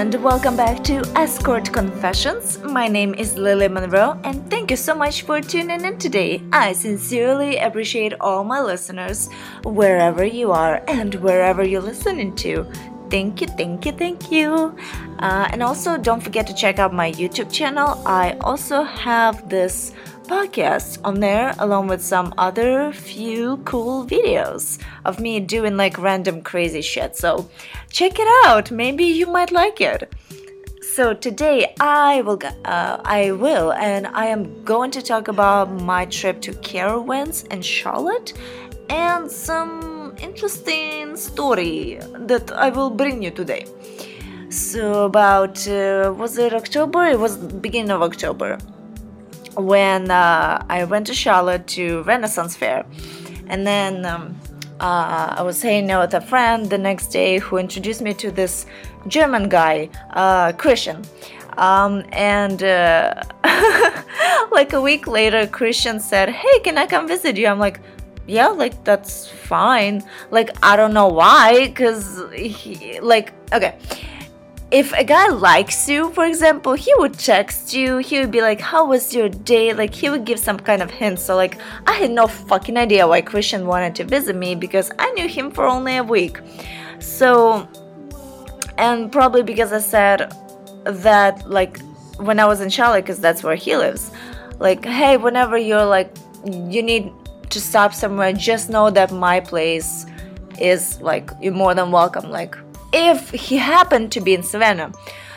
and welcome back to Escort Confessions. My name is Lilly Monroe, and thank you so much for tuning in today. I sincerely appreciate all my listeners, wherever you are and wherever you're listening to. Thank you, thank you, thank you. Uh, and also, don't forget to check out my YouTube channel. I also have this podcast on there along with some other few cool videos of me doing like random crazy shit. So check it out. Maybe you might like it. So today I will uh, I will and I am going to talk about my trip to Carowinds and Charlotte and some interesting story that I will bring you today. So about uh, was it October? It was beginning of October when uh, I went to Charlotte to Renaissance Fair, and then um, uh, I was hanging out with a friend the next day who introduced me to this German guy, uh, Christian. Um, and uh, like a week later, Christian said, "Hey, can I come visit you?" I'm like, "Yeah, like that's fine." Like I don't know why, cause he, like okay if a guy likes you, for example, he would text you, he would be like, How was your day? Like, he would give some kind of hint. So, like, I had no fucking idea why Christian wanted to visit me because I knew him for only a week. So, and probably because I said that, like, when I was in Charlotte, because that's where he lives, like, hey, whenever you're like, you need to stop somewhere, just know that my place is like, you're more than welcome. Like, if he happened to be in Savannah.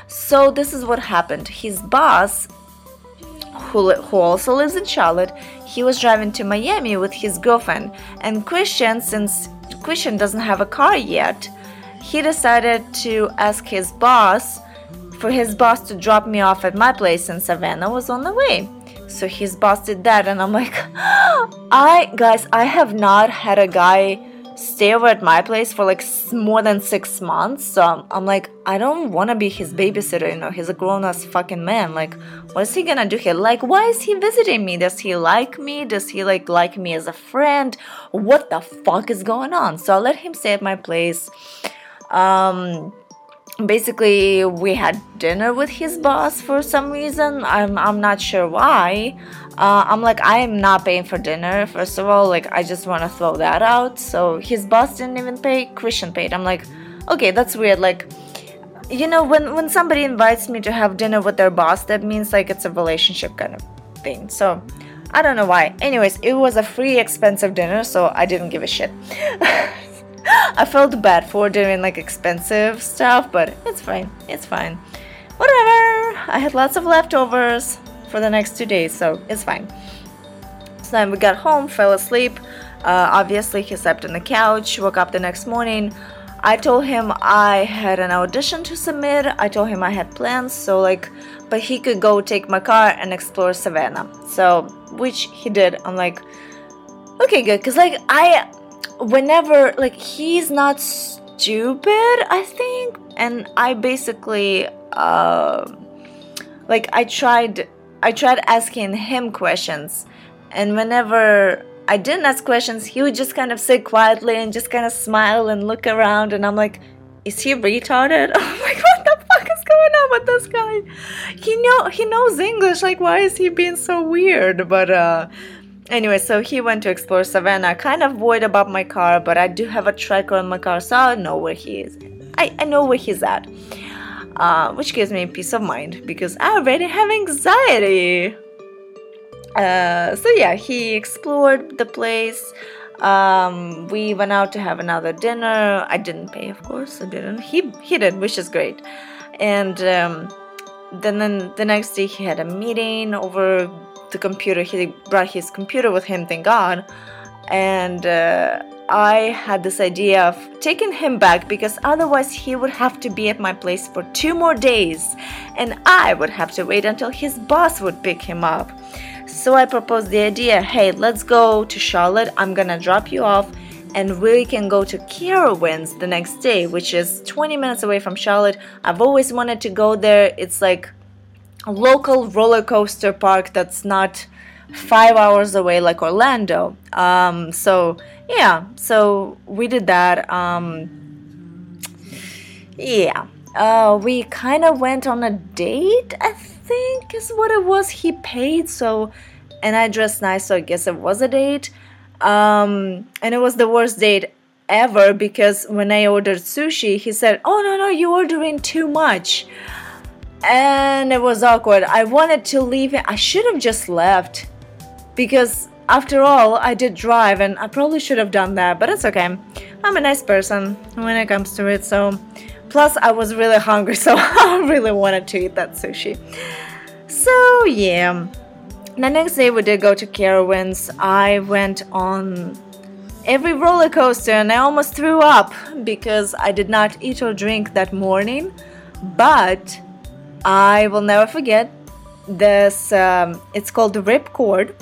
So this is what happened. His boss, who, who also lives in Charlotte, he was driving to Miami with his girlfriend. And Christian, since Christian doesn't have a car yet, he decided to ask his boss for his boss to drop me off at my place in Savannah was on the way. So his boss did that and I'm like I guys I have not had a guy stay over at my place for like more than six months. So I'm, I'm like, I don't want to be his babysitter. You know, he's a grown ass fucking man. Like, what is he gonna do here? Like, why is he visiting me? Does he like me? Does he like like me as a friend? What the fuck is going on? So I let him stay at my place. Um, basically we had dinner with his boss for some reason. I'm i'm not sure why. Uh, i'm like i am not paying for dinner first of all. Like i just want to throw that out. So his boss didn't even pay. Christian paid. I'm like okay that's weird. Like you know when when somebody invites me to have dinner with their boss that means like it's a relationship kind of thing. So i don't know why. Anyways it was a free expensive dinner so i didn't give a shit I felt bad for doing like expensive stuff, but it's fine. It's fine. Whatever. I had lots of leftovers for the next two days, so it's fine. So then we got home, fell asleep. Uh, obviously, he slept on the couch, woke up the next morning. I told him I had an audition to submit. I told him I had plans, so like, but he could go take my car and explore Savannah. So, which he did. I'm like, okay, good, cause like I whenever like he's not stupid i think. And i basically uh, like i tried i tried asking him questions. And whenever i didn't ask questions he would just kind of sit quietly and just kind of smile and look around. And i'm like is he retarded? Oh my god what the fuck is going on with this guy? He know he knows english. Like why is he being so weird? But uh anyway, so he went to explore Savannah. Kind of worried about my car, but I do have a tracker on my car, so I know where he is. I, I know where he's at. Uh, which gives me peace of mind because I already have anxiety. Uh, so yeah, he explored the place. Um, we went out to have another dinner. I didn't pay, of course. I didn't. He he did, which is great. And um, then, then the next day he had a meeting over the computer. He brought his computer with him, thank God. And uh, I had this idea of taking him back because otherwise he would have to be at my place for two more days and I would have to wait until his boss would pick him up. So I proposed the idea hey, let's go to Charlotte. I'm gonna drop you off and we can go to Carowinds the next day, which is 20 minutes away from Charlotte. I've always wanted to go there. It's like a local roller coaster park that's not five hours away like Orlando. Um, so yeah, so we did that. Um, yeah, uh, we kind of went on a date, I think is what it was. He paid, so, and I dressed nice, so I guess it was a date. Um, and it was the worst date ever because when I ordered sushi, he said, Oh, no, no, you're ordering too much. And it was awkward. I wanted to leave. I should have just left because after all, I did drive and I probably should have done that, but it's okay. I'm a nice person when it comes to it, so. Plus, I was really hungry, so I really wanted to eat that sushi. So, yeah. The next day, we did go to Carowinds. I went on every roller coaster and I almost threw up because I did not eat or drink that morning. But I will never forget this. Um, it's called the ripcord.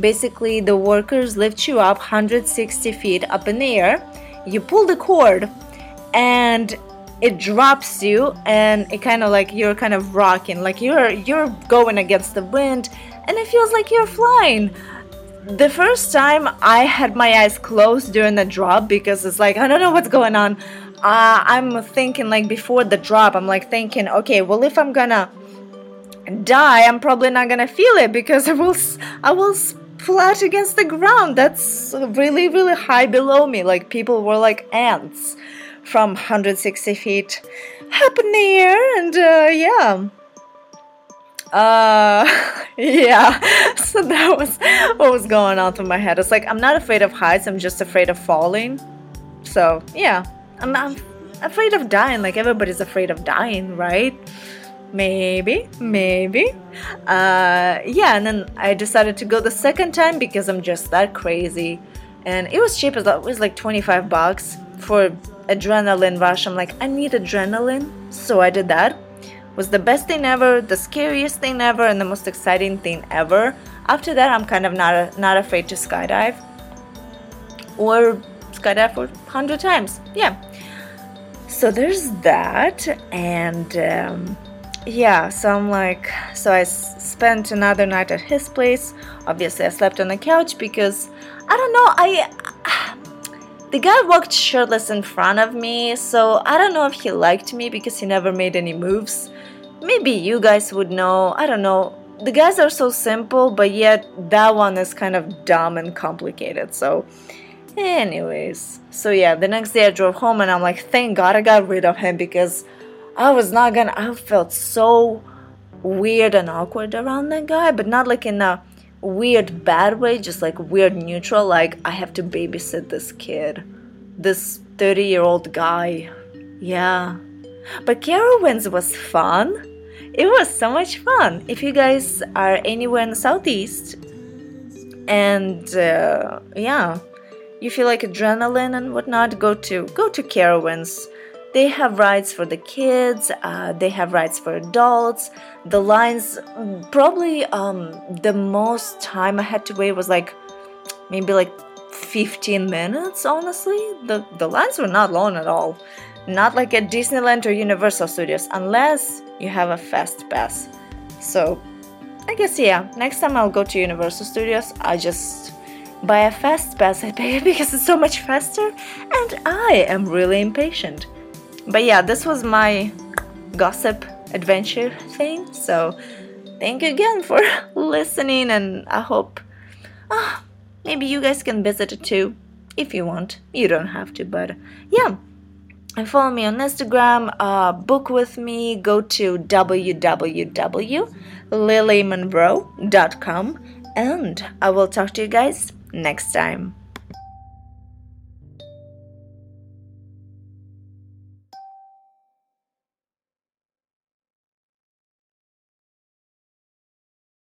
Basically, the workers lift you up 160 feet up in the air. You pull the cord, and it drops you, and it kind of like you're kind of rocking, like you're you're going against the wind, and it feels like you're flying the first time I had my eyes closed during the drop because it's like I don't know what's going on. Uh, I'm thinking like before the drop, I'm like thinking, okay, well if I'm gonna die, I'm probably not gonna feel it because I will I will flat against the ground. That's really really high below me. Like people were like ants from 160 feet up in the air, and uh, yeah. Uh, yeah. So that was what was going on through my head. It's like I'm not afraid of heights. I'm just afraid of falling. So yeah, I'm, I'm afraid of dying. Like everybody's afraid of dying, right? Maybe, maybe. Uh, yeah. And then I decided to go the second time because I'm just that crazy, and it was cheap. It was like 25 bucks for adrenaline rush. I'm like, I need adrenaline, so I did that was the best thing ever, the scariest thing ever, and the most exciting thing ever. After that, I'm kind of not not afraid to skydive or skydive for hundred times. Yeah. So there's that, and um, yeah. So I'm like, so I spent another night at his place. Obviously, I slept on the couch because I don't know. I the guy walked shirtless in front of me, so I don't know if he liked me because he never made any moves. Maybe you guys would know, I don't know. The guys are so simple, but yet that one is kind of dumb and complicated. So, anyways, so yeah, the next day I drove home and I'm like, thank God I got rid of him because I was not gonna, I felt so weird and awkward around that guy, but not like in a weird bad way, just like weird neutral, like I have to babysit this kid, this 30 year old guy. Yeah. But Carowinds was fun. It was so much fun. If you guys are anywhere in the southeast and uh, yeah, you feel like adrenaline and whatnot, go to go to Carowinds. They have rides for the kids. Uh, they have rides for adults. The lines, probably um, the most time I had to wait was like maybe like 15 minutes. Honestly, the the lines were not long at all. Not like at Disneyland or Universal Studios, unless you have a fast pass. So, I guess yeah. Next time I'll go to Universal Studios, I just buy a fast pass. I pay because it's so much faster, and I am really impatient. But yeah, this was my gossip adventure thing. So thank you again for listening, and I hope uh, maybe you guys can visit it too if you want. You don't have to, but yeah. And follow me on Instagram, uh, book with me, go to www.lillymonroe.com, and I will talk to you guys next time.